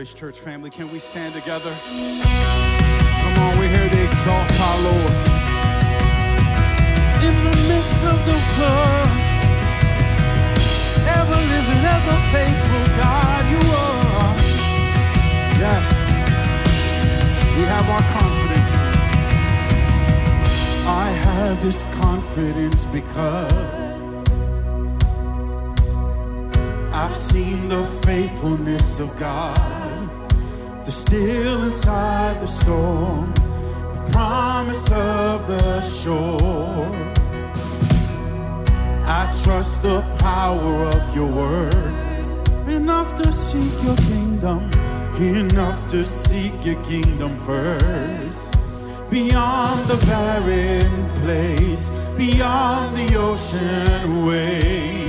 Grace Church family, can we stand together? Come on, we're here to exalt our Lord. In the midst of the flood, ever living, ever faithful God, you are. Yes, we have our confidence. I have this confidence because I've seen the faithfulness of God the still inside the storm, the promise of the shore. I trust the power of your word, enough to seek your kingdom, enough to seek your kingdom first. Beyond the barren place, beyond the ocean waves.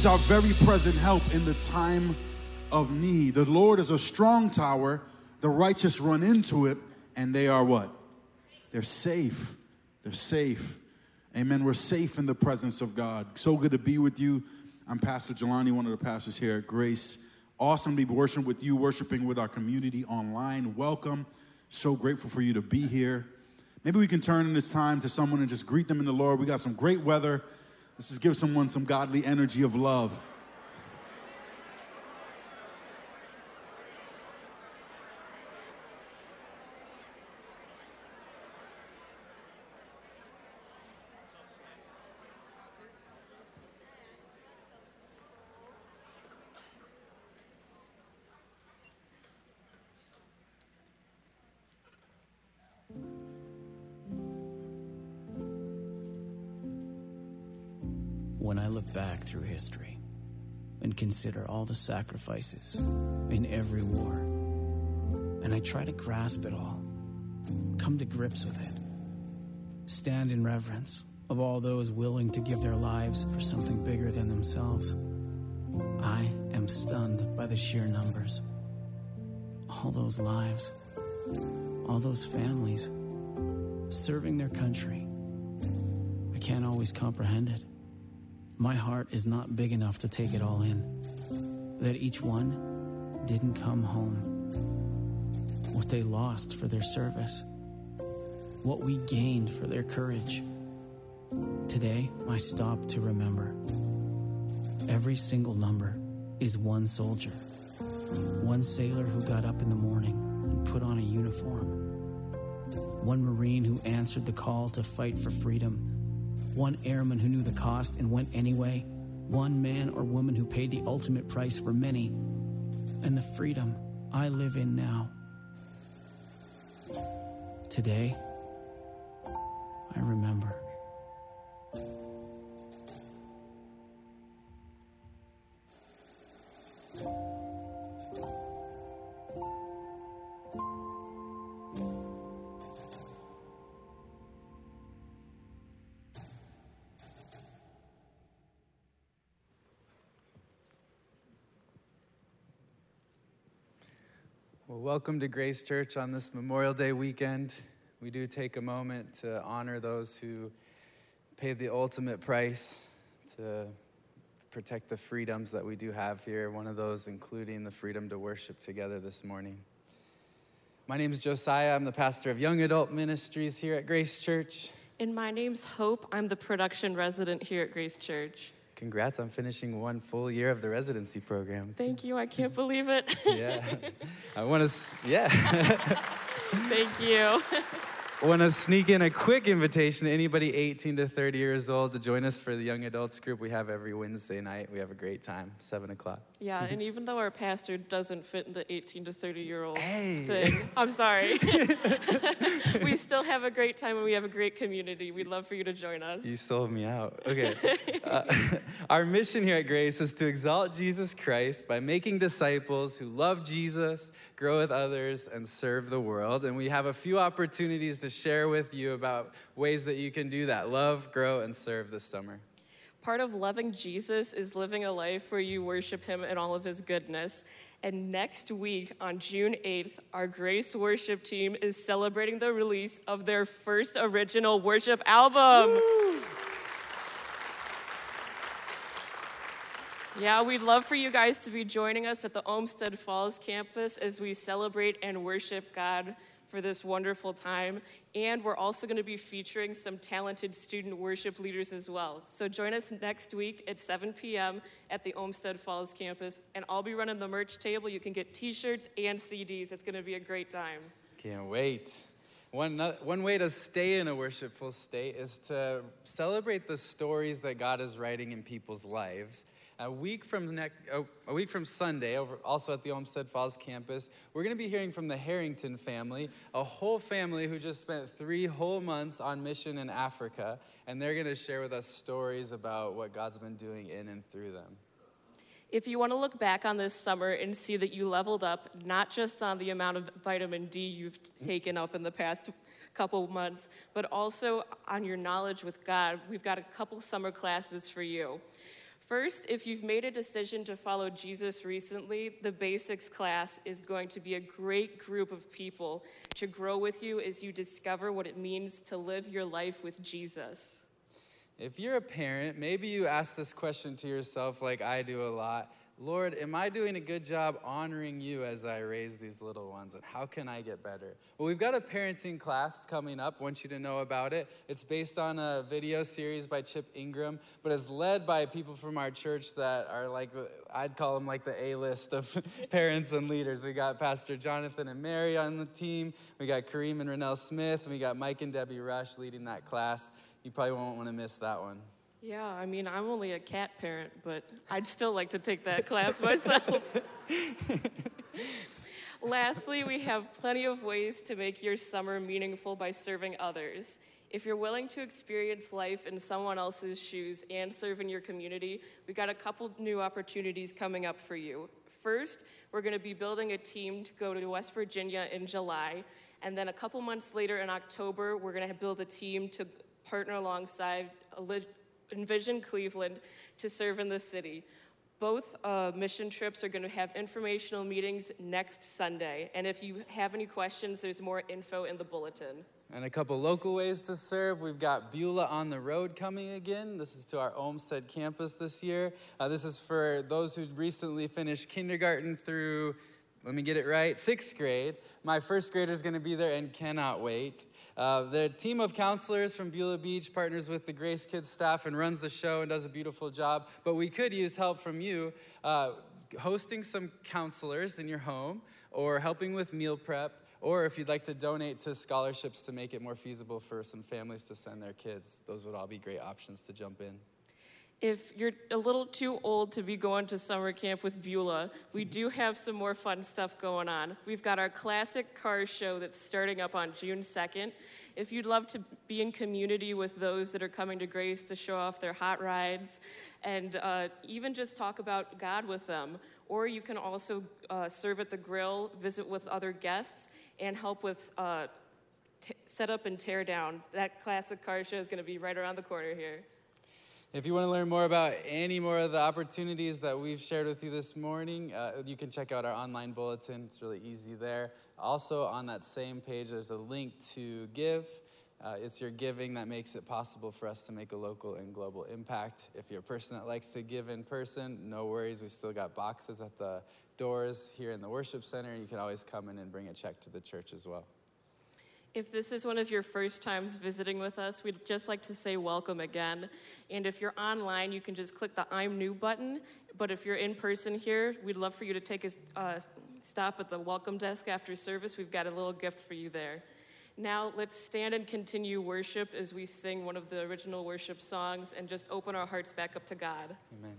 He's our very present help in the time of need. The Lord is a strong tower. The righteous run into it, and they are what? They're safe. They're safe. Amen. We're safe in the presence of God. So good to be with you. I'm Pastor Jelani, one of the pastors here at Grace. Awesome to be worshiping with you, worshiping with our community online. Welcome. So grateful for you to be here. Maybe we can turn in this time to someone and just greet them in the Lord. We got some great weather. Let's just give someone some godly energy of love. History and consider all the sacrifices in every war, and I try to grasp it all, come to grips with it, stand in reverence of all those willing to give their lives for something bigger than themselves, I am stunned by the sheer numbers. All those lives, all those families serving their country. I can't always comprehend it. My heart is not big enough to take it all in. That each one didn't come home. What they lost for their service. What we gained for their courage. Today, I stop to remember. Every single number is one soldier, one sailor who got up in the morning and put on a uniform, one Marine who answered the call to fight for freedom one airman who knew the cost and went anyway, one man or woman who paid the ultimate price for many, and the freedom I live in now. Today, I remember. Well, welcome to Grace Church on this Memorial Day weekend. We do take a moment to honor those who paid the ultimate price to protect the freedoms that we do have here, one of those including the freedom to worship together this morning. My name is Josiah. I'm the pastor of Young Adult Ministries here at Grace Church. And my name's Hope. I'm the production resident here at Grace Church. Congrats on finishing one full year of the residency program. Thank you. I can't believe it. yeah. I want to, yeah. Thank you. Want to sneak in a quick invitation to anybody 18 to 30 years old to join us for the young adults group we have every Wednesday night. We have a great time, 7 o'clock. Yeah, and even though our pastor doesn't fit in the 18 to 30 year old Hey. thing, I'm sorry. we still have a great time and we have a great community. We'd love for you to join us. You sold me out. Okay. Uh, our mission here at Grace is to exalt Jesus Christ by making disciples who love Jesus, grow with others, and serve the world. And we have a few opportunities to share with you about ways that you can do that love, grow, and serve this summer. Part of loving Jesus is living a life where you worship him in all of his goodness. And next week, on June 8th, our Grace Worship team is celebrating the release of their first original worship album. Yeah, we'd love for you guys to be joining us at the Olmsted Falls campus as we celebrate and worship God for this wonderful time. And we're also going to be featuring some talented student worship leaders as well. So join us next week at 7 p.m. at the Olmsted Falls campus. And I'll be running the merch table. You can get t shirts and CDs. It's going to be a great time. Can't wait. One, one way to stay in a worshipful state is to celebrate the stories that God is writing in people's lives. A week from next, oh, a week from Sunday, over, also at the Olmsted Falls campus, we're going to be hearing from the Harrington family, a whole family who just spent three whole months on mission in Africa, and they're going to share with us stories about what God's been doing in and through them. If you want to look back on this summer and see that you leveled up, not just on the amount of vitamin D you've taken up in the past couple months, but also on your knowledge with God. We've got a couple summer classes for you. First, if you've made a decision to follow Jesus recently, the basics class is going to be a great group of people to grow with you as you discover what it means to live your life with Jesus. If you're a parent, maybe you ask this question to yourself, like I do a lot Lord, am I doing a good job honoring you as I raise these little ones? And how can I get better? Well, we've got a parenting class coming up. I want you to know about it. It's based on a video series by Chip Ingram, but it's led by people from our church that are like, I'd call them like the A list of parents and leaders. We got Pastor Jonathan and Mary on the team. We got Kareem and Renelle Smith. And we got Mike and Debbie Rush leading that class. You probably won't want to miss that one. Yeah, I mean, I'm only a cat parent, but I'd still like to take that class myself. Lastly, we have plenty of ways to make your summer meaningful by serving others. If you're willing to experience life in someone else's shoes and serve in your community, we've got a couple new opportunities coming up for you. First, we're going to be building a team to go to West Virginia in July. And then a couple months later in October, we're going to build a team to partner alongside Envision Cleveland to serve in the city. Both uh, mission trips are going to have informational meetings next Sunday. And if you have any questions, there's more info in the bulletin. And a couple local ways to serve. We've got Beulah on the Road coming again. This is to our Olmsted campus this year. Uh, this is for those who recently finished kindergarten through, let me get it right, sixth grade. My first grader is going to be there and cannot wait. Uh, the team of counselors from Beulah Beach partners with the Grace Kids staff and runs the show and does a beautiful job. But we could use help from you uh, hosting some counselors in your home or helping with meal prep. Or if you'd like to donate to scholarships to make it more feasible for some families to send their kids, those would all be great options to jump in. If you're a little too old to be going to summer camp with Beulah, we do have some more fun stuff going on. We've got our classic car show that's starting up on June 2nd. If you'd love to be in community with those that are coming to Grace to show off their hot rides and uh, even just talk about God with them, or you can also uh, serve at the grill, visit with other guests, and help with uh, t- set up and tear down. That classic car show is going to be right around the corner here. If you want to learn more about any more of the opportunities that we've shared with you this morning, uh, you can check out our online bulletin. It's really easy there. Also, on that same page, there's a link to give. Uh, it's your giving that makes it possible for us to make a local and global impact. If you're a person that likes to give in person, no worries. We still got boxes at the doors here in the worship center. You can always come in and bring a check to the church as well. If this is one of your first times visiting with us, we'd just like to say welcome again. And if you're online, you can just click the I'm new button. But if you're in person here, we'd love for you to take a uh, stop at the welcome desk after service. We've got a little gift for you there. Now, let's stand and continue worship as we sing one of the original worship songs and just open our hearts back up to God. Amen.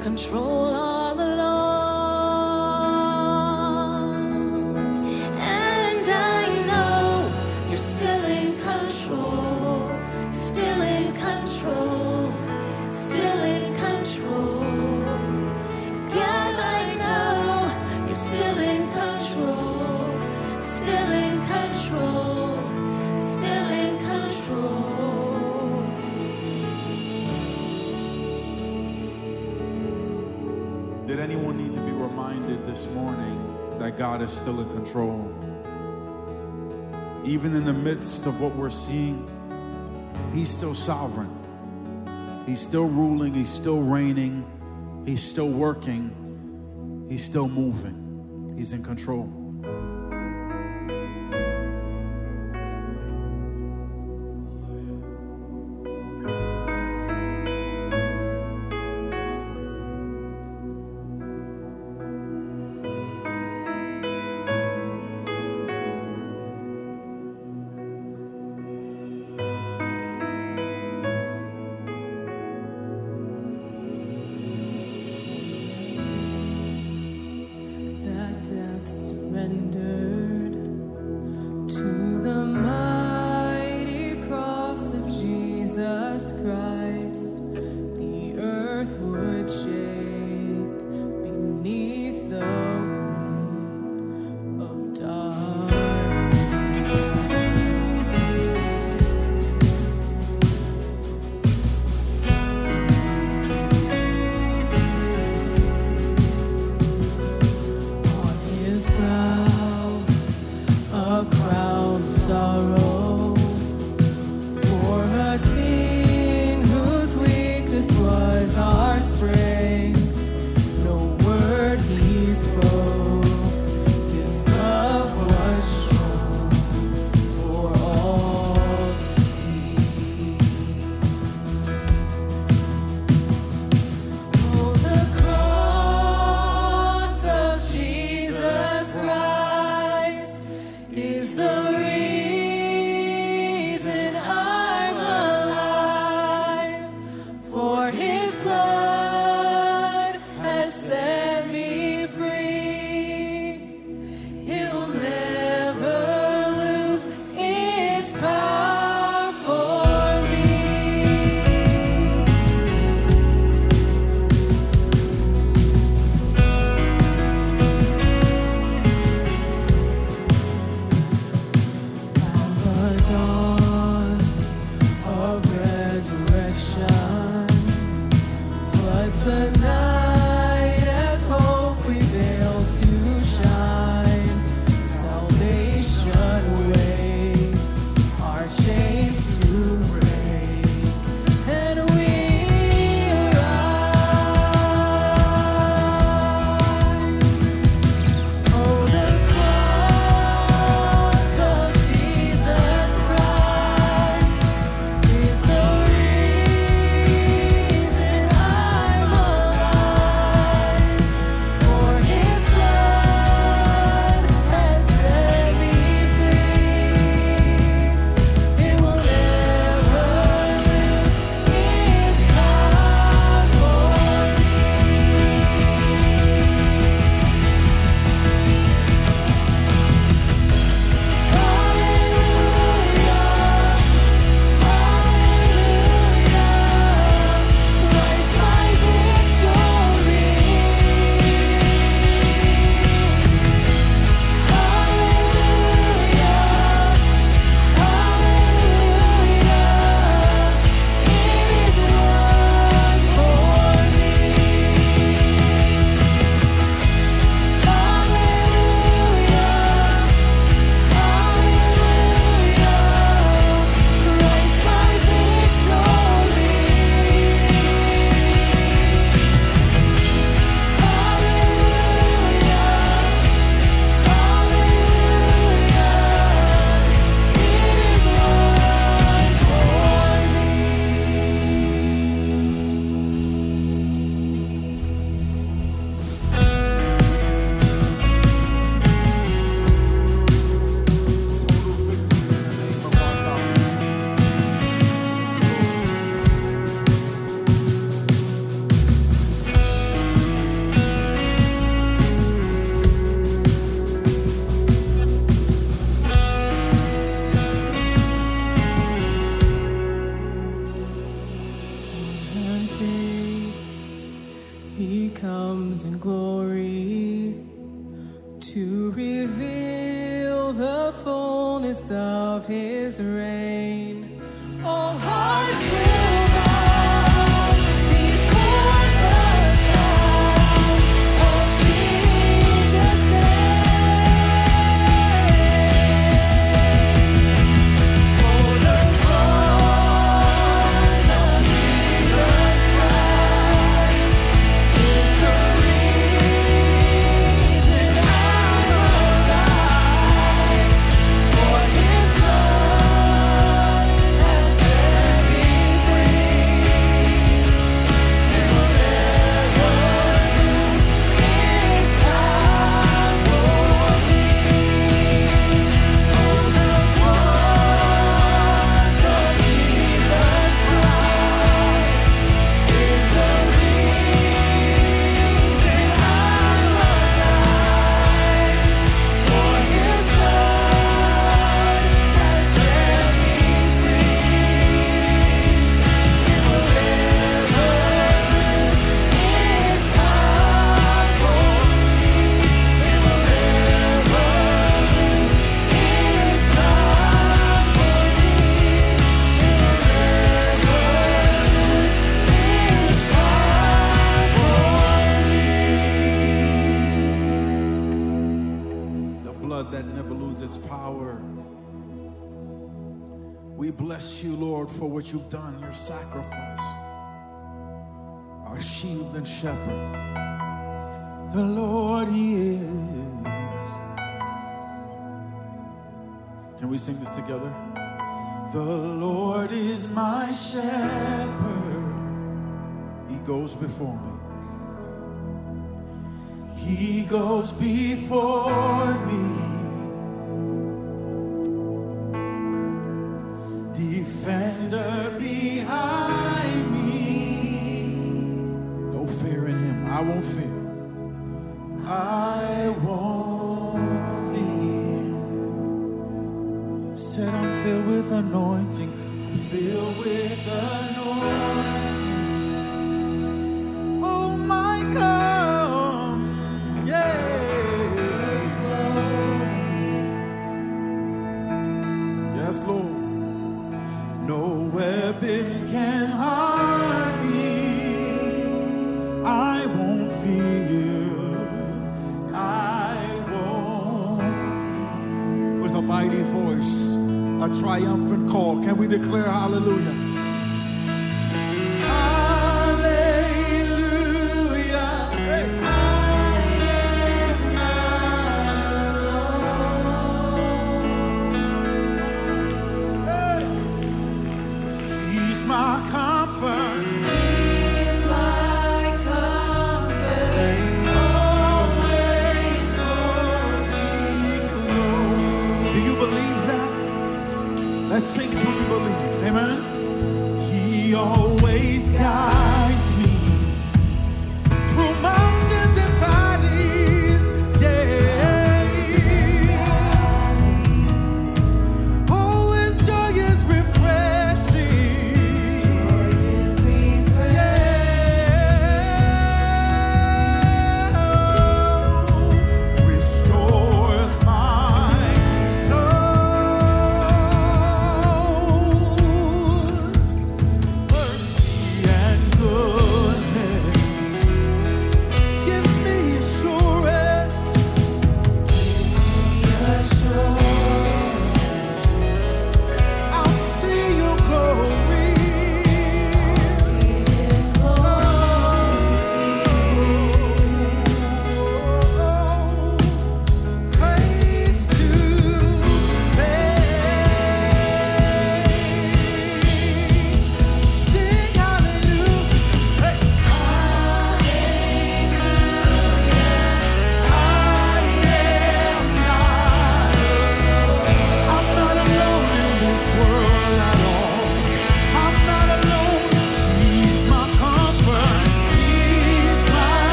control God is still in control. Even in the midst of what we're seeing, He's still sovereign. He's still ruling, He's still reigning, He's still working, He's still moving, He's in control. blood that never loses power. We bless you, Lord, for what you've done, your sacrifice, our shield and shepherd. The Lord He is. Can we sing this together? The Lord is my shepherd, He goes before me. He goes before me. Defender behind me. No fear in him. I won't fear.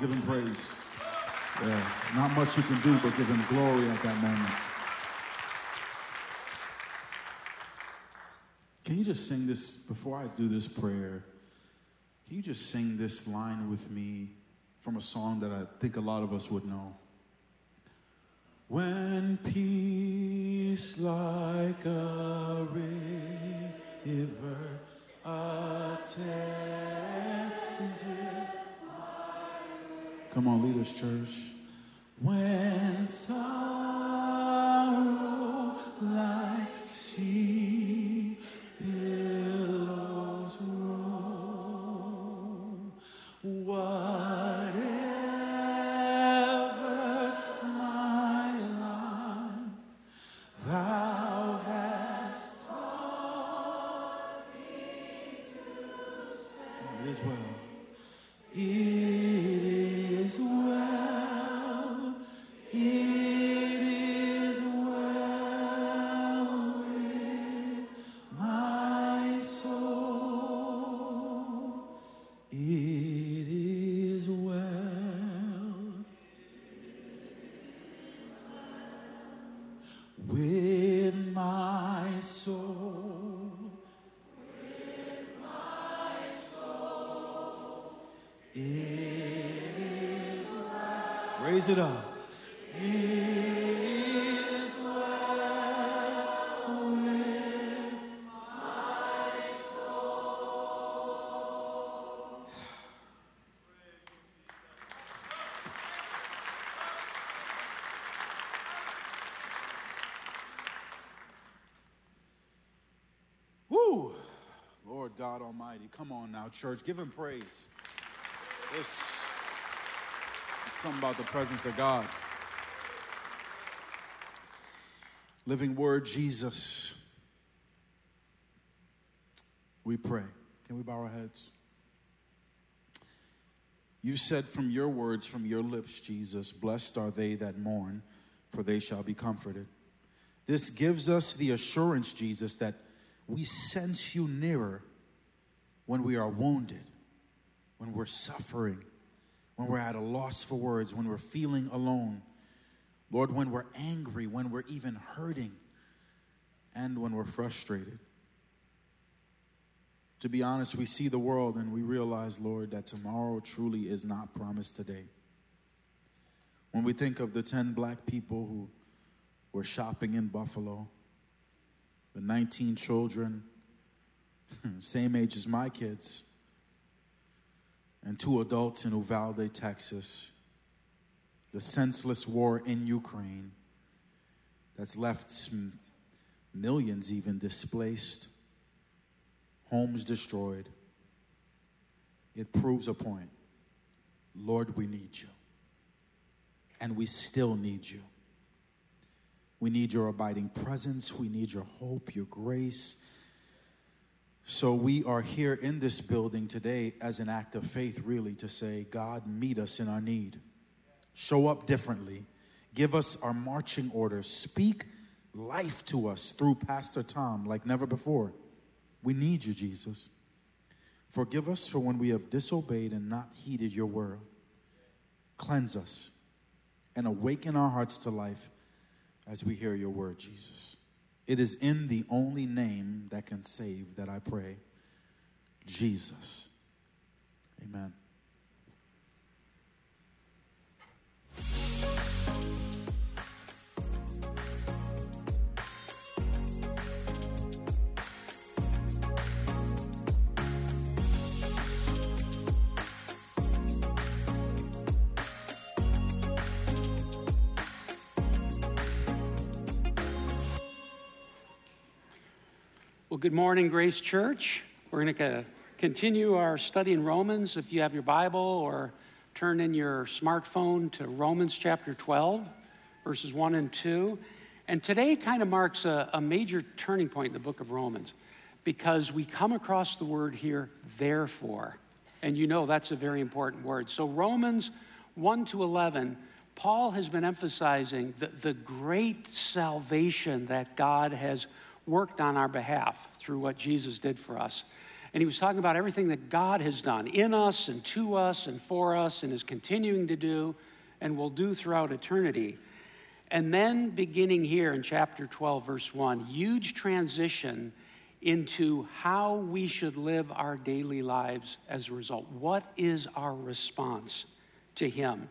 Give him praise. Yeah, not much you can do, but give him glory at that moment. Can you just sing this before I do this prayer? Can you just sing this line with me from a song that I think a lot of us would know? When peace like a river attended Come on, leaders, church. When sorrow like Come on now, church. Give him praise. It's, something about the presence of God. Living Word, Jesus. We pray. Can we bow our heads? You said from your words, from your lips, Jesus, blessed are they that mourn, for they shall be comforted. This gives us the assurance, Jesus, that we sense you nearer when we are wounded, when we're suffering, when we're at a loss for words, when we're feeling alone. Lord, when we're angry, when we're even hurting, and when we're frustrated. To be honest, we see the world and we realize, Lord, that tomorrow truly is not promised today. When we think of the 10 black people who were shopping in Buffalo, the 19 children, same age as my kids, and two adults in Uvalde, Texas, the senseless war in Ukraine that's left millions even displaced homes destroyed, it proves a point. Lord, we need you. And we still need you. We need your abiding presence. We need your hope, your grace. So we are here in this building today as an act of faith, really, to say, God, meet us in our need. Show up differently. Give us our marching orders. Speak life to us through Pastor Tom like never before. We need you, Jesus. Forgive us for when we have disobeyed and not heeded your word. Cleanse us and awaken our hearts to life as we hear your word, Jesus. It is in the only name that can save that I pray Jesus. Amen. Well, good morning, Grace Church. We're going to continue our study in Romans. If you have your Bible or turn in your smartphone to Romans chapter 12, verses 1 and 2. And today kind of marks a, a major turning point in the book of Romans because we come across the word here, therefore. And you know that's a very important word. So, Romans 1 to 11, Paul has been emphasizing the, the great salvation that God has worked on our behalf through what Jesus did for us. And he was talking about everything that God has done in us and to us and for us and is continuing to do and will do throughout eternity. And then, beginning here in chapter 12, verse 1, huge transition into how we should live our daily lives as a result. What is our response to Him?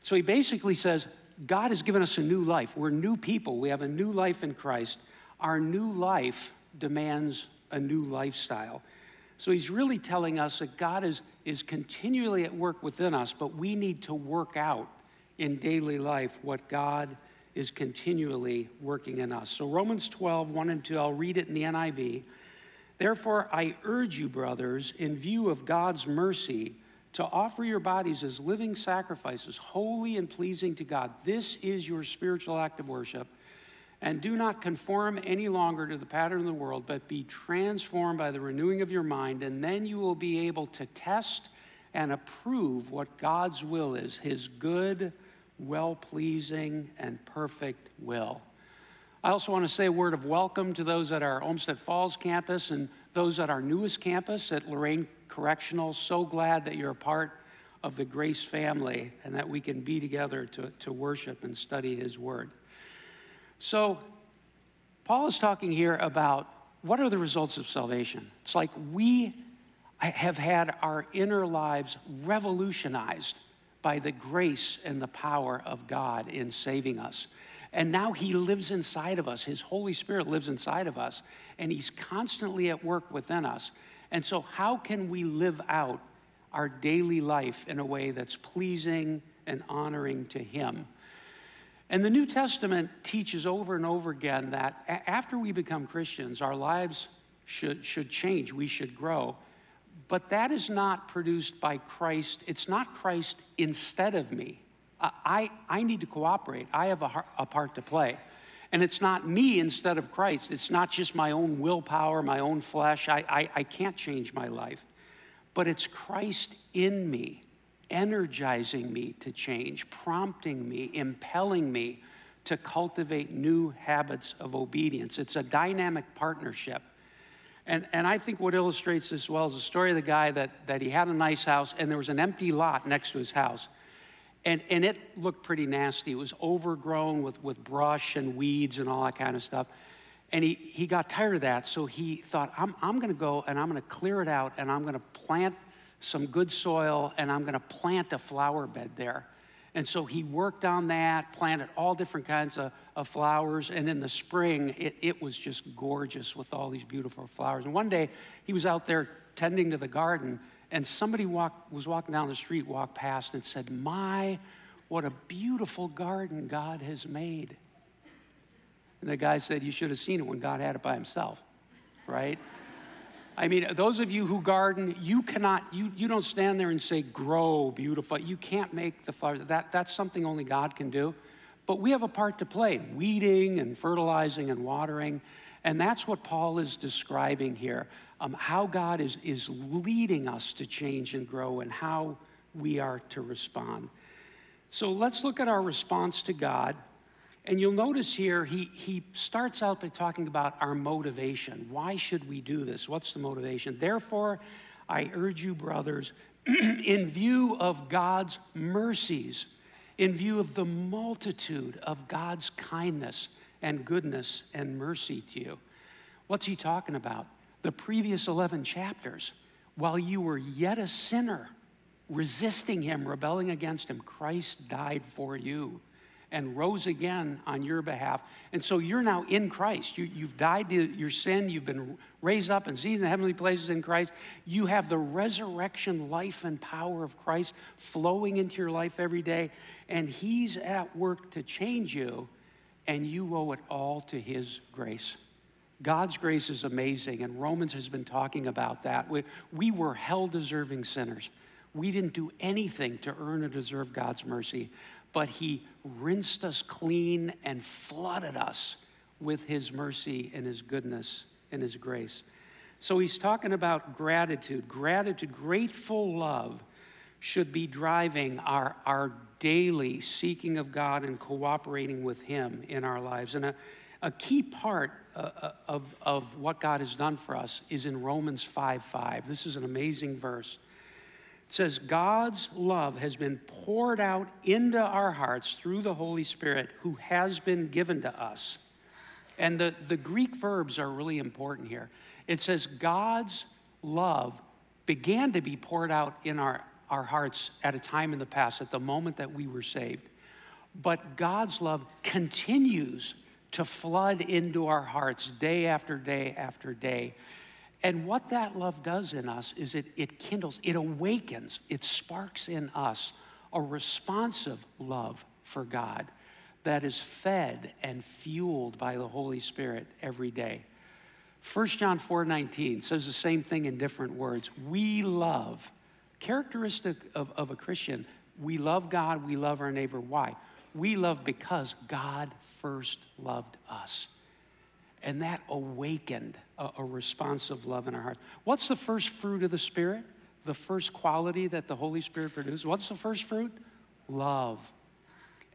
So he basically says, God has given us a new life. We're new people. We have a new life in Christ. Our new life demands a new lifestyle. So he's really telling us that God is, is continually at work within us, but we need to work out in daily life what God is continually working in us. So Romans 12, 1 and 2, I'll read it in the NIV. Therefore, I urge you, brothers, in view of God's mercy, to offer your bodies as living sacrifices, holy and pleasing to God. This is your spiritual act of worship. And do not conform any longer to the pattern of the world, but be transformed by the renewing of your mind, and then you will be able to test and approve what God's will is his good, well pleasing, and perfect will. I also want to say a word of welcome to those at our Olmsted Falls campus and those at our newest campus at Lorain Correctional. So glad that you're a part of the Grace family and that we can be together to, to worship and study His Word. So, Paul is talking here about what are the results of salvation. It's like we have had our inner lives revolutionized by the grace and the power of God in saving us. And now He lives inside of us. His Holy Spirit lives inside of us, and He's constantly at work within us. And so, how can we live out our daily life in a way that's pleasing and honoring to Him? And the New Testament teaches over and over again that a- after we become Christians, our lives should, should change, we should grow. But that is not produced by Christ. It's not Christ instead of me. I, I, need to cooperate, I have a, a part to play. And it's not me instead of Christ. It's not just my own willpower, my own flesh. I, I, I can't change my life. But it's Christ in me energizing me to change, prompting me, impelling me to cultivate new habits of obedience. It's a dynamic partnership. And, and I think what illustrates this well is the story of the guy that, that he had a nice house and there was an empty lot next to his house. And, and it looked pretty nasty. It was overgrown with, with brush and weeds and all that kind of stuff. And he, he got tired of that, so he thought, I'm, I'm gonna go and I'm gonna clear it out and I'm gonna plant some good soil and I'm gonna plant a flower bed there. And so he worked on that, planted all different kinds of, of flowers. And in the spring, it, it was just gorgeous with all these beautiful flowers. And one day, he was out there tending to the garden, and somebody walked, was walking down the street, walked past, and said, My, what a beautiful garden God has made. And the guy said, You should have seen it when God had it by himself, right? I mean, those of you who garden, you cannot, you, you don't stand there and say, grow beautiful. You can't make the flowers. That, that's something only God can do. But we have a part to play weeding and fertilizing and watering. And that's what Paul is describing here um, how God is, is leading us to change and grow and how we are to respond. So let's look at our response to God. And you'll notice here, he, he starts out by talking about our motivation. Why should we do this? What's the motivation? Therefore, I urge you, brothers, in view of God's mercies, in view of the multitude of God's kindness and goodness and mercy to you. What's he talking about? The previous 11 chapters. While you were yet a sinner, resisting him, rebelling against him, Christ died for you and rose again on your behalf. And so you're now in Christ. You, you've died to your sin. You've been raised up and seated in the heavenly places in Christ. You have the resurrection life and power of Christ flowing into your life every day. And He's at work to change you, and you owe it all to His grace. God's grace is amazing, and Romans has been talking about that. We, we were hell deserving sinners. We didn't do anything to earn or deserve God's mercy but he rinsed us clean and flooded us with his mercy and his goodness and his grace. So he's talking about gratitude. Gratitude, grateful love should be driving our, our daily seeking of God and cooperating with him in our lives. And a, a key part uh, of, of what God has done for us is in Romans 5 5. This is an amazing verse. It says, God's love has been poured out into our hearts through the Holy Spirit who has been given to us. And the, the Greek verbs are really important here. It says, God's love began to be poured out in our, our hearts at a time in the past, at the moment that we were saved. But God's love continues to flood into our hearts day after day after day. And what that love does in us is it, it kindles, it awakens, it sparks in us a responsive love for God that is fed and fueled by the Holy Spirit every day. 1 John 4:19 says the same thing in different words. We love, characteristic of, of a Christian, we love God, we love our neighbor. Why? We love because God first loved us. And that awakened a, a responsive love in our hearts. What's the first fruit of the Spirit? The first quality that the Holy Spirit produces? What's the first fruit? Love.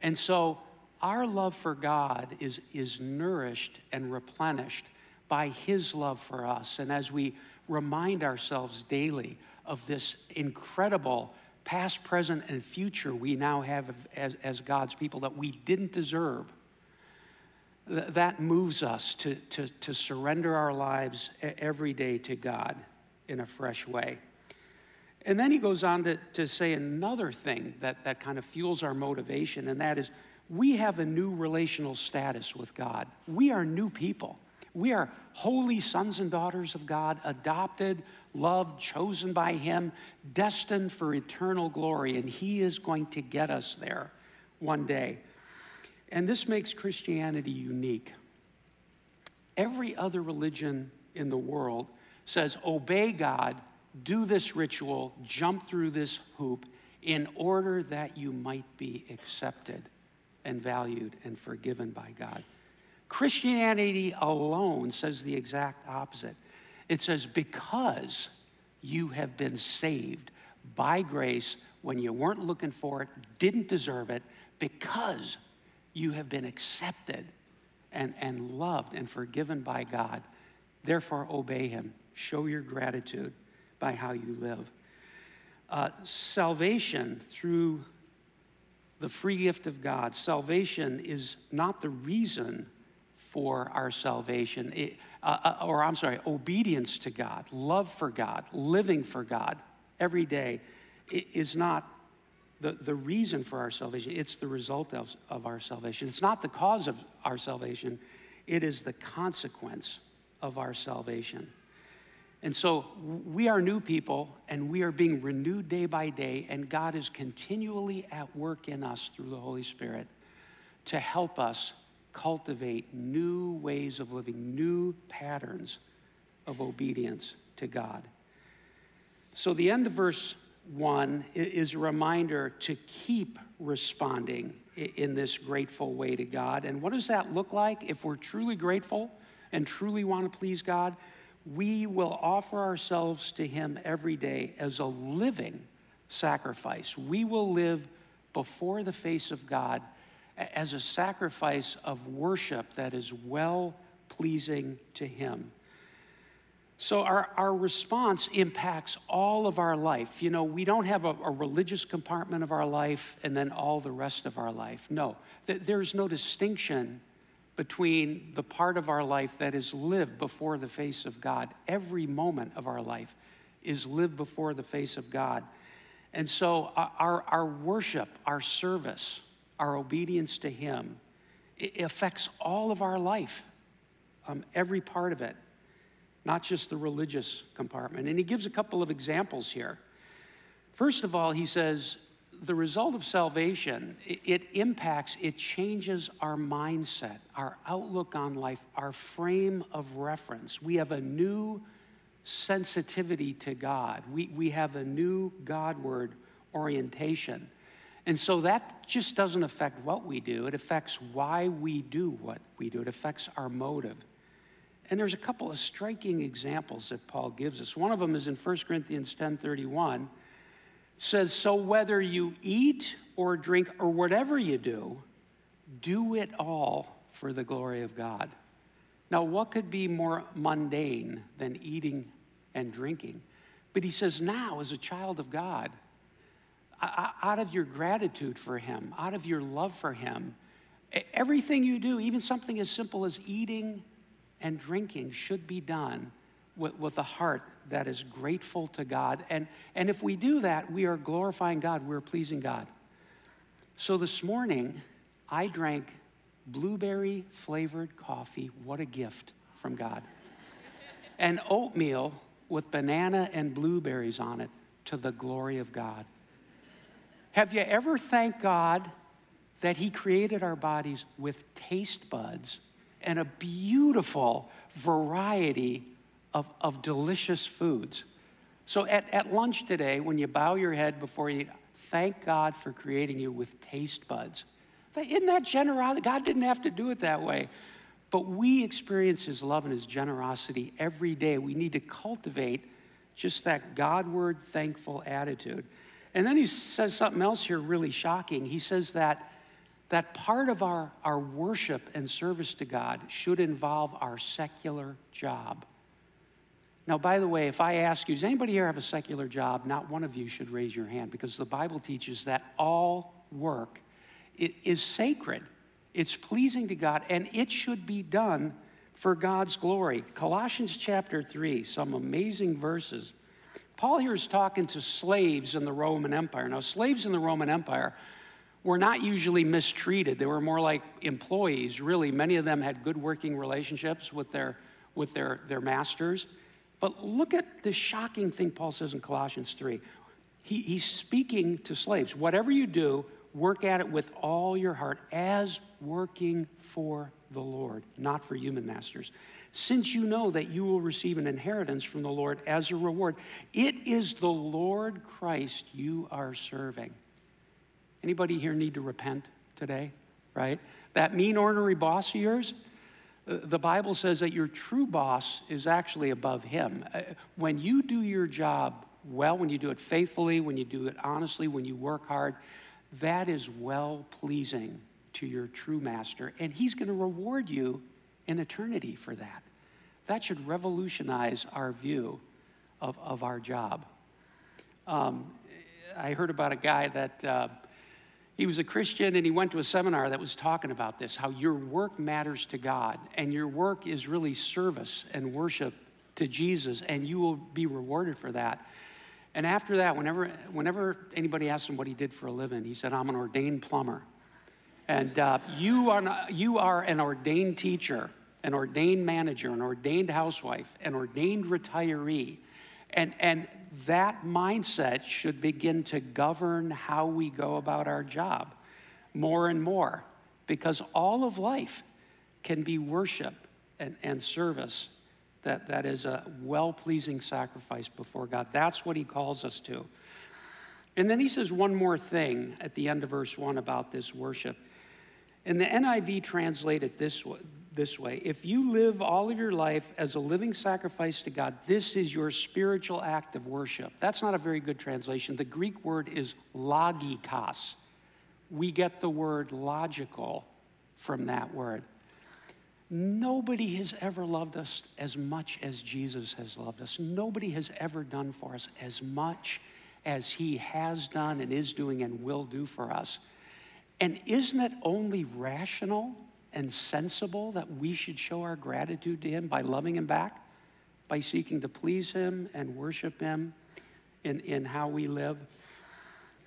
And so our love for God is, is nourished and replenished by His love for us. And as we remind ourselves daily of this incredible past, present, and future we now have as, as God's people that we didn't deserve, th- that moves us to, to, to surrender our lives every day to God in a fresh way. And then he goes on to, to say another thing that, that kind of fuels our motivation, and that is we have a new relational status with God. We are new people. We are holy sons and daughters of God, adopted, loved, chosen by Him, destined for eternal glory, and He is going to get us there one day. And this makes Christianity unique. Every other religion in the world says, obey God, do this ritual, jump through this hoop in order that you might be accepted and valued and forgiven by God. Christianity alone says the exact opposite. It says, because you have been saved by grace when you weren't looking for it, didn't deserve it, because you have been accepted and, and loved and forgiven by God. Therefore, obey Him. Show your gratitude by how you live. Uh, salvation through the free gift of God. Salvation is not the reason for our salvation, It- uh, uh, or I'm sorry, obedience to God, love for God, living for God every day is not the, the reason for our salvation. It's the result of, of our salvation. It's not the cause of our salvation, it is the consequence of our salvation. And so we are new people and we are being renewed day by day, and God is continually at work in us through the Holy Spirit to help us cultivate new ways of living, new patterns of obedience to God. So the end of verse 1 is a reminder to keep responding in this grateful way to God. And what does that look like? If we're truly grateful and truly want to please God, we will offer ourselves to Him every day as a living sacrifice. We will live before the face of God as a sacrifice of worship that is well pleasing to Him. So our, our response impacts all of our life. You know, we don't have a, a religious compartment of our life and then all the rest of our life. No, Th- there's no distinction between the part of our life that is lived before the face of God. Every moment of our life is lived before the face of God. And so our, our, our worship, our service, our obedience to Him, affects all of our life, um, every part of it not just the religious compartment. And he gives a couple of examples here. First of all, he says, the result of salvation, it, impacts, it changes our mindset, our outlook on life, our frame of reference. We have a new sensitivity to God, we, we have a new Godward orientation. And so that just doesn't affect what we do, it affects why we do what we do, it affects our motive. And there's a couple of striking examples that Paul gives us. One of them is in 1 Corinthians 10:31. It says, "So whether you eat or drink or whatever you do, do it all for the glory of God." Now, what could be more mundane than eating and drinking? But he says, now, as a child of God, out of your gratitude for him, out of your love for him, everything you do, even something as simple as eating and drinking, should be done with, with a heart that is grateful to God. And, and if we do that, we are glorifying God, we're pleasing God. So this morning, I drank blueberry flavored coffee. What a gift from God. and oatmeal with banana and blueberries on it to the glory of God. Have you ever thanked God that He created our bodies with taste buds and a beautiful variety of, of delicious foods? So at, at lunch today, when you bow your head before you eat, thank God for creating you with taste buds. Isn't that generosity? God didn't have to do it that way. But we experience His love and His generosity every day. We need to cultivate just that Godward, thankful attitude. And then he says something else here really shocking. He says that, that part of our, our worship and service to God should involve our secular job. Now, by the way, if I ask you, does anybody here have a secular job? Not one of you should raise your hand because the Bible teaches that all work is sacred, it's pleasing to God, and it should be done for God's glory. Colossians chapter 3, some amazing verses. Paul here is talking to slaves in the Roman Empire. Now, slaves in the Roman Empire were not usually mistreated. They were more like employees, really. Many of them had good working relationships with their, with their, their masters. But look at the shocking thing Paul says in Colossians 3. He, he's speaking to slaves. Whatever you do, work at it with all your heart as working for the Lord, not for human masters. Since you know that you will receive an inheritance from the Lord as a reward, it is the Lord Christ you are serving. Anybody here need to repent today? Right? That mean, ornery boss of yours, uh, the Bible says that your true boss is actually above him. Uh, When you do your job well, when you do it faithfully, when you do it honestly, when you work hard, that is well pleasing to your true master. And he's going to reward you in eternity for that. That should revolutionize our view of, of our job. Um, I heard about a guy that uh, he was a Christian and he went to a seminar that was talking about this how your work matters to God and your work is really service and worship to Jesus, and you will be rewarded for that. And after that, whenever, whenever anybody asked him what he did for a living, he said, I'm an ordained plumber. And uh, you, are not, you are an ordained teacher, an ordained manager, an ordained housewife, an ordained retiree. And, and that mindset should begin to govern how we go about our job more and more because all of life can be worship and, and service that, that is a well pleasing sacrifice before God. That's what he calls us to. And then he says one more thing at the end of verse 1 about this worship. And the NIV translate it this way, this way If you live all of your life as a living sacrifice to God, this is your spiritual act of worship. That's not a very good translation. The Greek word is logikos. We get the word logical from that word. Nobody has ever loved us as much as Jesus has loved us. Nobody has ever done for us as much as he has done and is doing and will do for us. And isn't it only rational and sensible that we should show our gratitude to him by loving him back, by seeking to please him and worship him in, in how we live?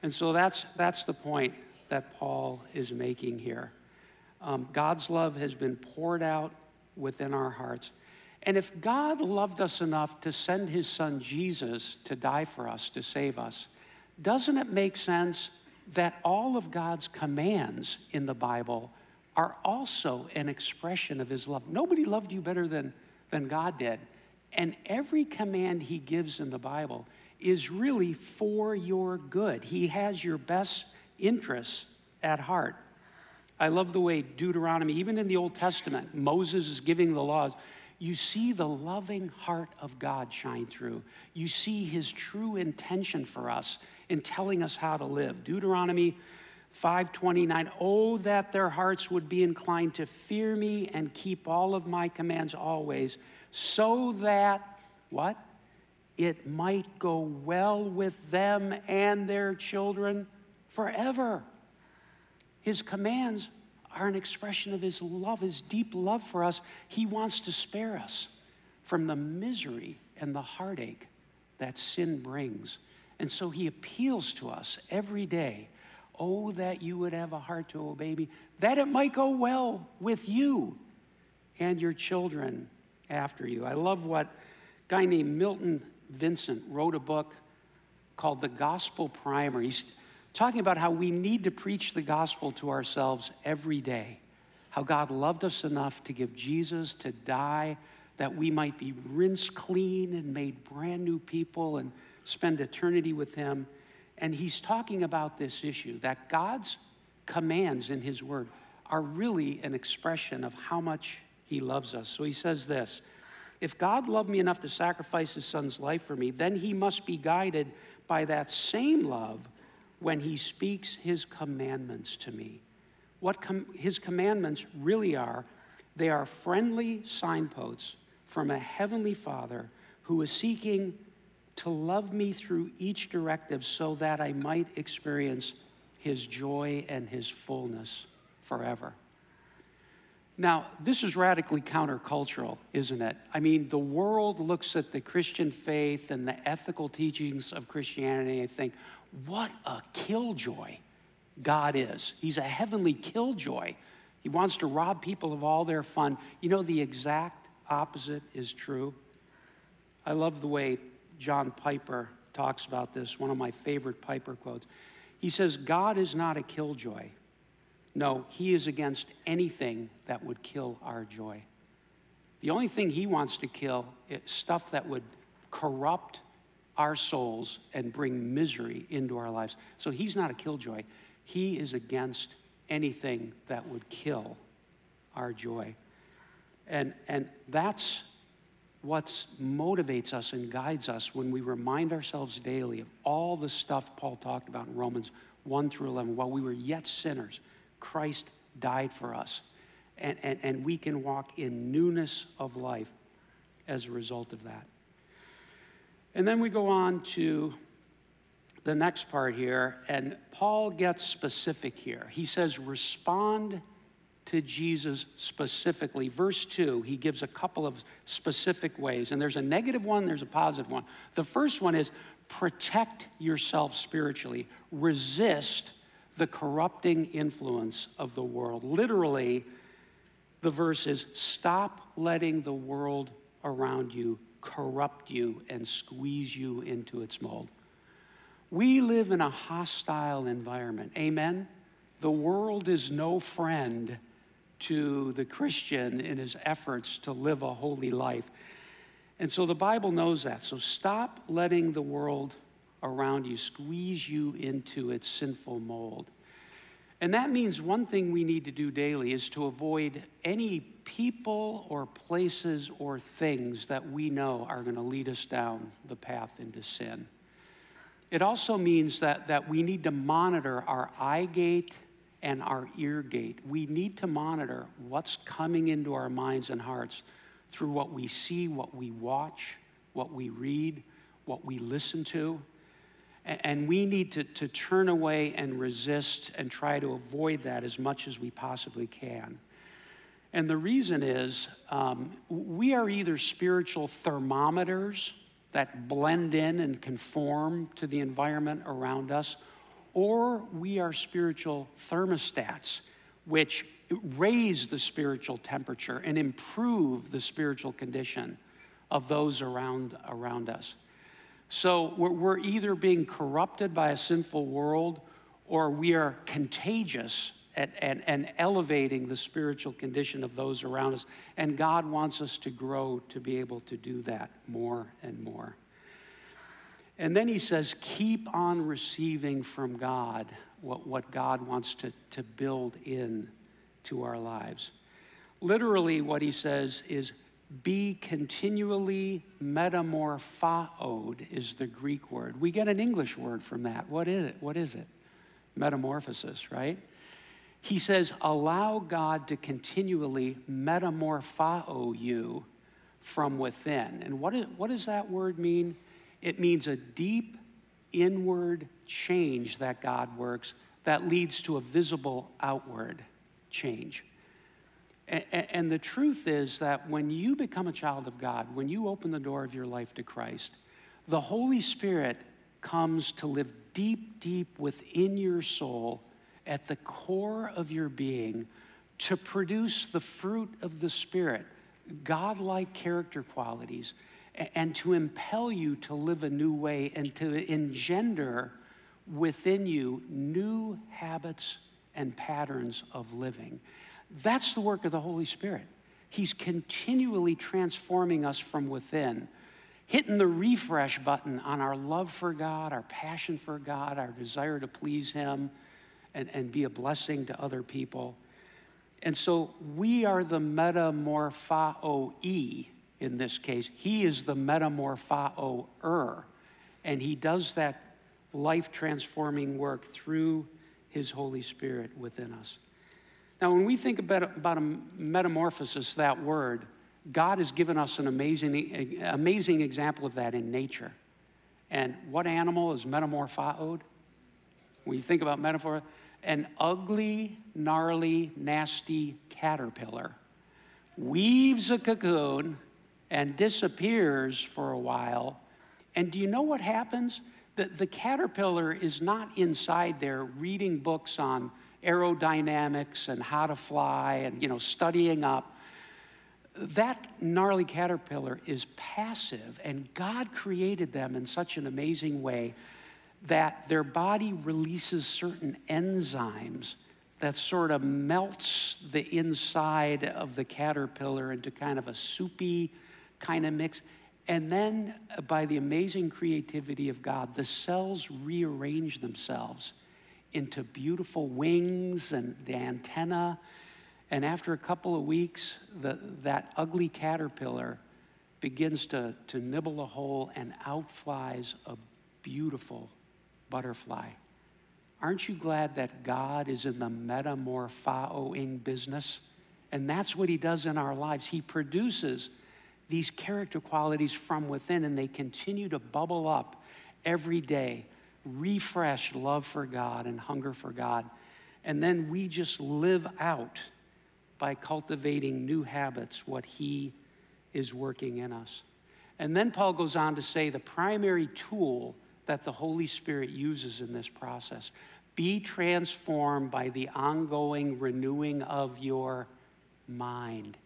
And so that's, that's the point that Paul is making here. Um, God's love has been poured out within our hearts. And if God loved us enough to send his son Jesus to die for us, to save us, doesn't it make sense that all of God's commands in the Bible are also an expression of his love? Nobody loved you better than, than God did. And every command he gives in the Bible is really for your good. He has your best interests at heart. I love the way Deuteronomy, even in the Old Testament, Moses is giving the laws. You see the loving heart of God shine through. You see his true intention for us in telling us how to live. Deuteronomy 5:29 Oh that their hearts would be inclined to fear me and keep all of my commands always so that what it might go well with them and their children forever. His commands are an expression of His love, His deep love for us. He wants to spare us from the misery and the heartache that sin brings. And so He appeals to us every day Oh, that you would have a heart to obey me, that it might go well with you and your children after you. I love what a guy named Milton Vincent wrote a book called The Gospel Primer. He's talking about how we need to preach the gospel to ourselves every day. How God loved us enough to give Jesus to die that we might be rinsed clean and made brand new people and spend eternity with Him. And he's talking about this issue that God's commands in His Word are really an expression of how much He loves us. So he says this If God loved me enough to sacrifice His Son's life for me, then He must be guided by that same love when He speaks His commandments to me. What com- His commandments really are, they are friendly signposts from a heavenly Father who is seeking to love me through each directive so that I might experience his joy and his fullness forever. Now, this is radically countercultural, isn't it? I mean, the world looks at the Christian faith and the ethical teachings of Christianity and think, what a killjoy God is. He's a heavenly killjoy. He wants to rob people of all their fun. You know, the exact opposite is true. I love the way John Piper talks about this, one of my favorite Piper quotes. He says, God is not a killjoy. No, he is against anything that would kill our joy. The only thing he wants to kill is stuff that would corrupt our souls and bring misery into our lives. So he's not a killjoy. He is against anything that would kill our joy. And, and that's what motivates us and guides us when we remind ourselves daily of all the stuff Paul talked about in Romans 1 through 11. While we were yet sinners, Christ died for us. And, and, and we can walk in newness of life as a result of that. And then we go on to the next part here, and Paul gets specific here. He says, respond to Jesus specifically. Verse 2, he gives a couple of specific ways, and there's a negative one, there's a positive one. The first one is protect yourself spiritually, resist the corrupting influence of the world. Literally, the verse is stop letting the world around you corrupt you and squeeze you into its mold. We live in a hostile environment. Amen? The world is no friend to the Christian in his efforts to live a holy life. And so the Bible knows that. So stop letting the world around you squeeze you into its sinful mold. And that means one thing we need to do daily is to avoid any people or places or things that we know are going to lead us down the path into sin. It also means that, that we need to monitor our eye gate and our ear gate. We need to monitor what's coming into our minds and hearts through what we see, what we watch, what we read, what we listen to. And we need to, to turn away and resist and try to avoid that as much as we possibly can. And the reason is um, we are either spiritual thermometers that blend in and conform to the environment around us, or we are spiritual thermostats, which raise the spiritual temperature and improve the spiritual condition of those around, around us. So we're, we're either being corrupted by a sinful world or we are contagious and, and, and elevating the spiritual condition of those around us. And God wants us to grow to be able to do that more and more. And then he says, keep on receiving from God what, what God wants to, to build in to our lives. Literally, what he says is, be continually metamorphoed is the Greek word. We get an English word from that. What is it? What is it? Metamorphosis, right? He says, allow God to continually metamorpho you from within. And what, is, what does that word mean? It means a deep inward change that God works that leads to a visible outward change. And the truth is that when you become a child of God, when you open the door of your life to Christ, the Holy Spirit comes to live deep, deep within your soul, at the core of your being, to produce the fruit of the Spirit, God-like character qualities, and to impel you to live a new way and to engender within you new habits and patterns of living. That's the work of the Holy Spirit. He's continually transforming us from within, hitting the refresh button on our love for God, our passion for God, our desire to please Him and, and be a blessing to other people. And so we are the metamorpho in this case. He is the metamorpho and he does that life transforming work through his Holy Spirit within us. Now, when we think about, about a metamorphosis, that word, God has given us an amazing, amazing example of that in nature. And what animal is metamorphosed? When you think about metaphor, an ugly, gnarly, nasty caterpillar weaves a cocoon and disappears for a while. And do you know what happens? The, the caterpillar is not inside there reading books on aerodynamics and how to fly and you know studying up that gnarly caterpillar is passive and god created them in such an amazing way that their body releases certain enzymes that sort of melts the inside of the caterpillar into kind of a soupy kind of mix and then uh, by the amazing creativity of god the cells rearrange themselves into beautiful wings and the antenna. And after a couple of weeks, the, that ugly caterpillar begins to, to nibble a hole and out flies a beautiful butterfly. Aren't you glad that God is in the metamorphoing business? And that's what He does in our lives. He produces these character qualities from within, and they continue to bubble up every day, refresh love for God and hunger for God. And then we just live out by cultivating new habits what He is working in us. And then Paul goes on to say the primary tool that the Holy Spirit uses in this process be transformed by the ongoing renewing of your mind.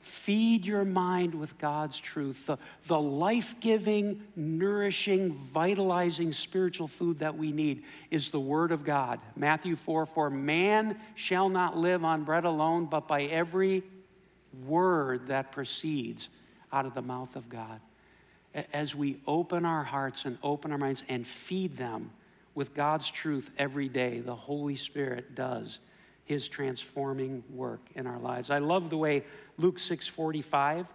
Feed your mind with God's truth, the, the life giving, nourishing, vitalizing spiritual food that we need is the Word of God. Matthew 4 4 Man shall not live on bread alone, but by every word that proceeds out of the mouth of God. As we open our hearts and open our minds and feed them with God's truth every day, the Holy Spirit does his transforming work in our lives. I love the way Luke 6:45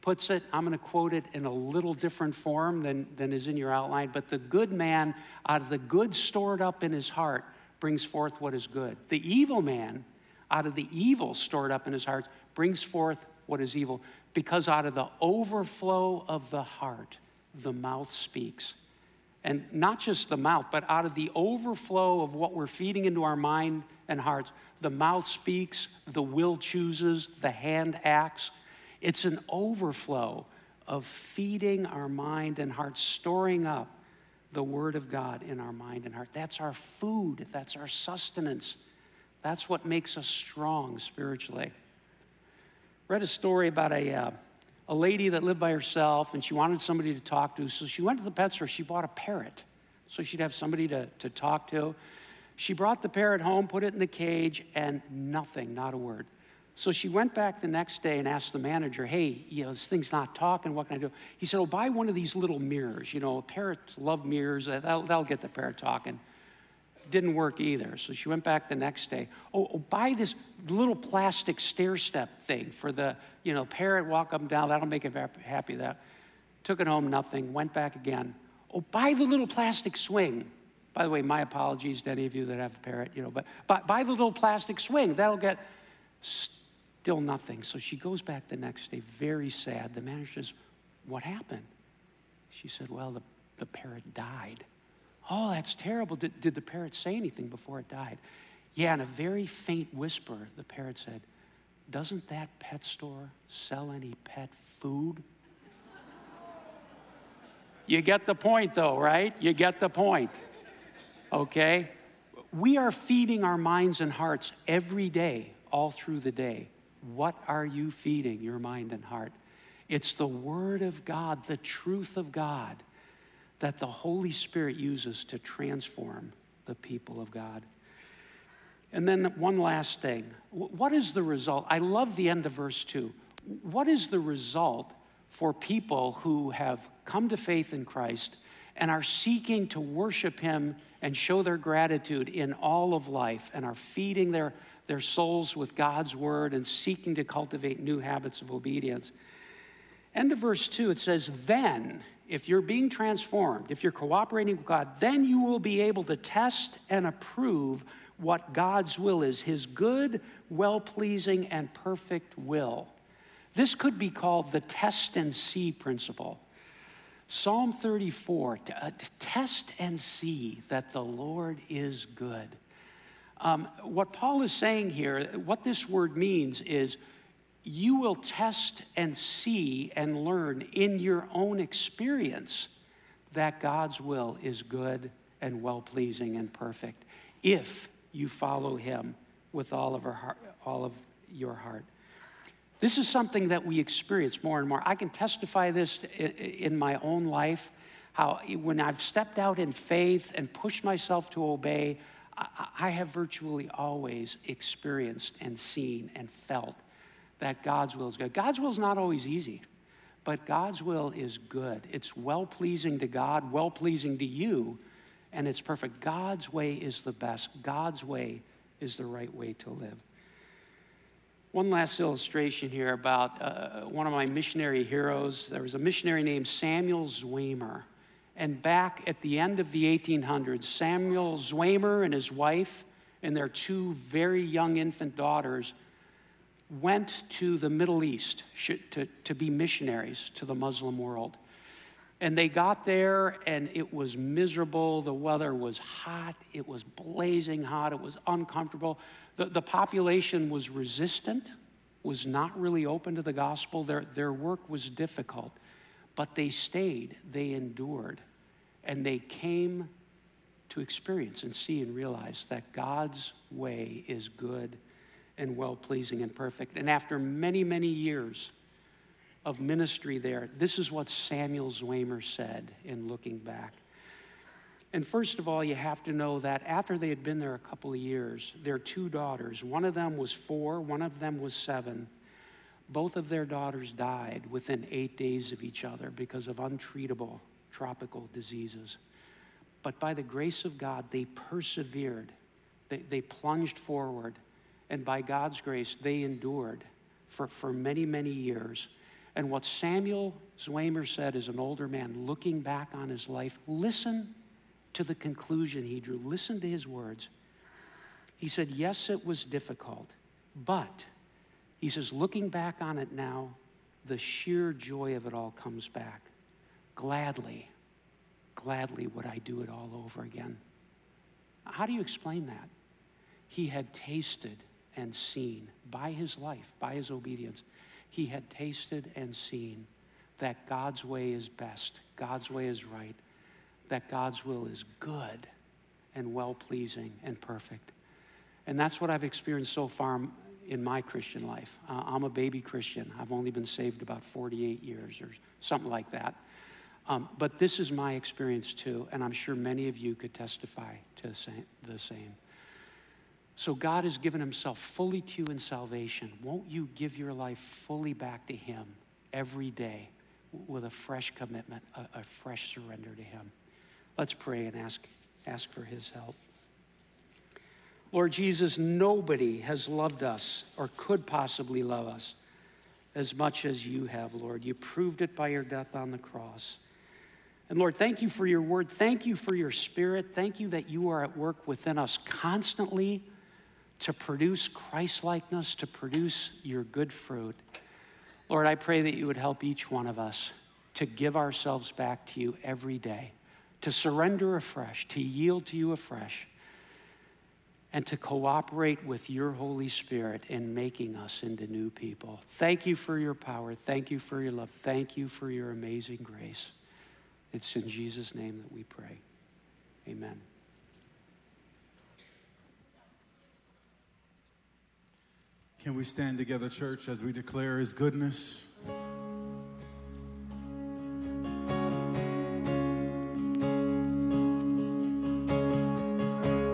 puts it. I'm going to quote it in a little different form than, than is in your outline. But the good man, out of the good stored up in his heart, brings forth what is good. The evil man, out of the evil stored up in his heart, brings forth what is evil. Because out of the overflow of the heart, the mouth speaks. And not just the mouth, but out of the overflow of what we're feeding into our mind and hearts, the mouth speaks, the will chooses, the hand acts. It's an overflow of feeding our mind and heart, storing up the Word of God in our mind and heart. That's our food, that's our sustenance. That's what makes us strong spiritually. Read a story about a, uh, a lady that lived by herself and she wanted somebody to talk to. So she went to the pet store, she bought a parrot so she'd have somebody to, to talk to. She brought the parrot home, put it in the cage, and nothing, not a word. So she went back the next day and asked the manager, hey, you know, this thing's not talking, what can I do? He said, oh, buy one of these little mirrors. You know, parrots love mirrors, uh, that'll, that'll get the parrot talking. Didn't work either. So she went back the next day. Oh, oh, buy this little plastic stair step thing for the, you know, parrot walk up and down, that'll make it happy. That took it home, nothing, went back again. Oh, buy the little plastic swing. By the way, my apologies to any of you that have a parrot, you know, but buy, buy the little plastic swing. That'll get still nothing. So she goes back the next day, very sad. The manager says, What happened? She said, Well, the, the parrot died. Oh, that's terrible. Did, did the parrot say anything before it died? Yeah, in a very faint whisper, the parrot said, Doesn't that pet store sell any pet food? You get the point, though, right? You get the point. Okay? We are feeding our minds and hearts every day, all through the day. What are you feeding your mind and heart? It's the Word of God, the truth of God, that the Holy Spirit uses to transform the people of God. And then one last thing. What is the result? I love the end of verse 2. What is the result for people who have come to faith in Christ and are seeking to worship Him and show their gratitude in all of life and are feeding their, their souls with God's word and seeking to cultivate new habits of obedience? End of verse 2, it says, Then, if you're being transformed, if you're cooperating with God, then you will be able to test and approve what God's will is His good, well pleasing, and perfect will. This could be called the test and see principle. Psalm 34 t- uh, test and see that the Lord is good. Um, what Paul is saying here, what this word means is you will test and see and learn in your own experience that God's will is good and well pleasing and perfect if you follow Him with all of, our all of your heart. This is something that we experience more and more. I can testify this in my own life how when I've stepped out in faith and pushed myself to obey, I have virtually always experienced and seen and felt that God's will is good. God's will is not always easy, but God's will is good. It's well pleasing to God, well pleasing to you, and it's perfect. God's way is the best. God's way is the right way to live. One last illustration here about uh, one of my missionary heroes. There was a missionary named Samuel Zwemer. And back at the end of the 1800s, Samuel Zwemer and his wife and their two very young infant daughters went to the Middle East to, to be missionaries to the Muslim world. And they got there, and it was miserable. The weather was hot. It was blazing hot. It was uncomfortable. The, the population was resistant, was not really open to the gospel. Their, their work was difficult. But they stayed, they endured, and they came to experience and see and realize that God's way is good and well pleasing and perfect. And after many, many years, of ministry there. This is what Samuel Zwemer said in looking back. And first of all, you have to know that after they had been there a couple of years, their two daughters, one of them was four, one of them was seven, both of their daughters died within eight days of each other because of untreatable tropical diseases. But by the grace of God, they persevered, they, they plunged forward, and by God's grace, they endured for, for many, many years. And what Samuel Zwemer said as an older man, looking back on his life, listen to the conclusion he drew. Listen to his words. He said, Yes, it was difficult, but he says, looking back on it now, the sheer joy of it all comes back. Gladly, gladly would I do it all over again. How do you explain that? He had tasted and seen by his life, by his obedience, he had tasted and seen that God's way is best, God's way is right, that God's will is good and well pleasing and perfect. And that's what I've experienced so far in my Christian life. Uh, I'm a baby Christian. I've only been saved about 48 years or something like that. Um, but this is my experience too, and I'm sure many of you could testify to the same. So God has given himself fully to you in salvation. Won't you give your life fully back to him every day with a fresh commitment, a, a fresh surrender to him? Let's pray and ask, ask for his help. Lord Jesus, nobody has loved us or could possibly love us as much as you have, Lord. You proved it by your death on the cross. And Lord, thank you for your word. Thank you for your spirit. Thank you that you are at work within us constantly to produce Christ likeness, to produce your good fruit. Lord, I pray that you would help each one of us to give ourselves back to you every day, to surrender afresh, to yield to you afresh, and to cooperate with your Holy Spirit in making us into new people. Thank you for your power. Thank you for your love. Thank you for your amazing grace. It's in Jesus' name that we pray. Amen. Can we stand together, church, as we declare his goodness?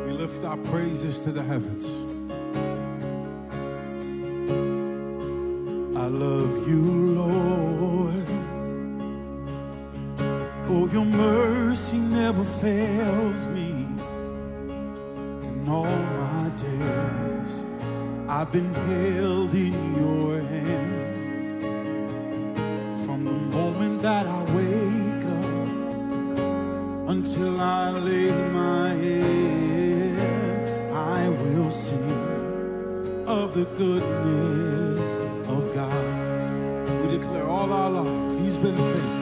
We lift our praises to the heavens. I love you, Lord. Oh, your mercy never fails me I've been held in your hands from the moment that I wake up until I lay my head. I will sing of the goodness of God. We declare all our life, He's been faithful.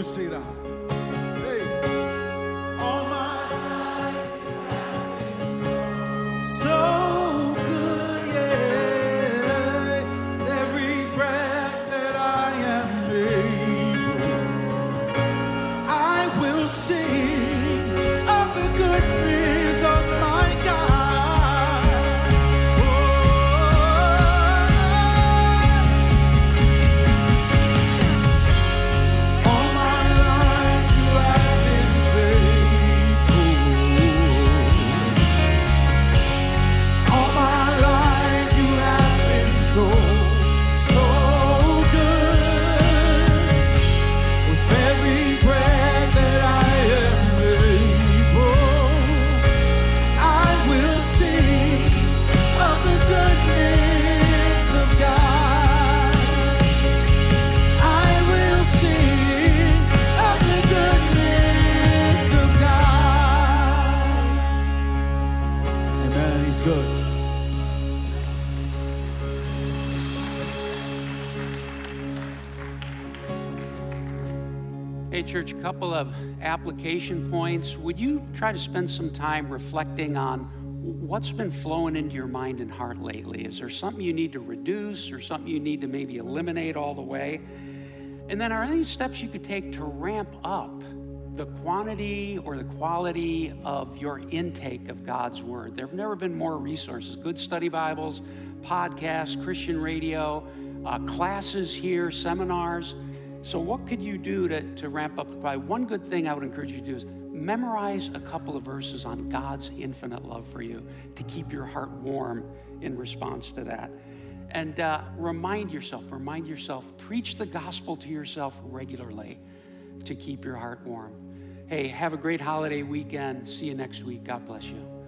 you see that? Application points. Would you try to spend some time reflecting on what's been flowing into your mind and heart lately? Is there something you need to reduce or something you need to maybe eliminate all the way? And then, are there any steps you could take to ramp up the quantity or the quality of your intake of God's Word? There have never been more resources good study Bibles, podcasts, Christian radio, uh, classes here, seminars. So, what could you do to, to ramp up the quality? One good thing I would encourage you to do is memorize a couple of verses on God's infinite love for you to keep your heart warm in response to that. And uh, remind yourself, remind yourself, preach the gospel to yourself regularly to keep your heart warm. Hey, have a great holiday weekend. See you next week. God bless you.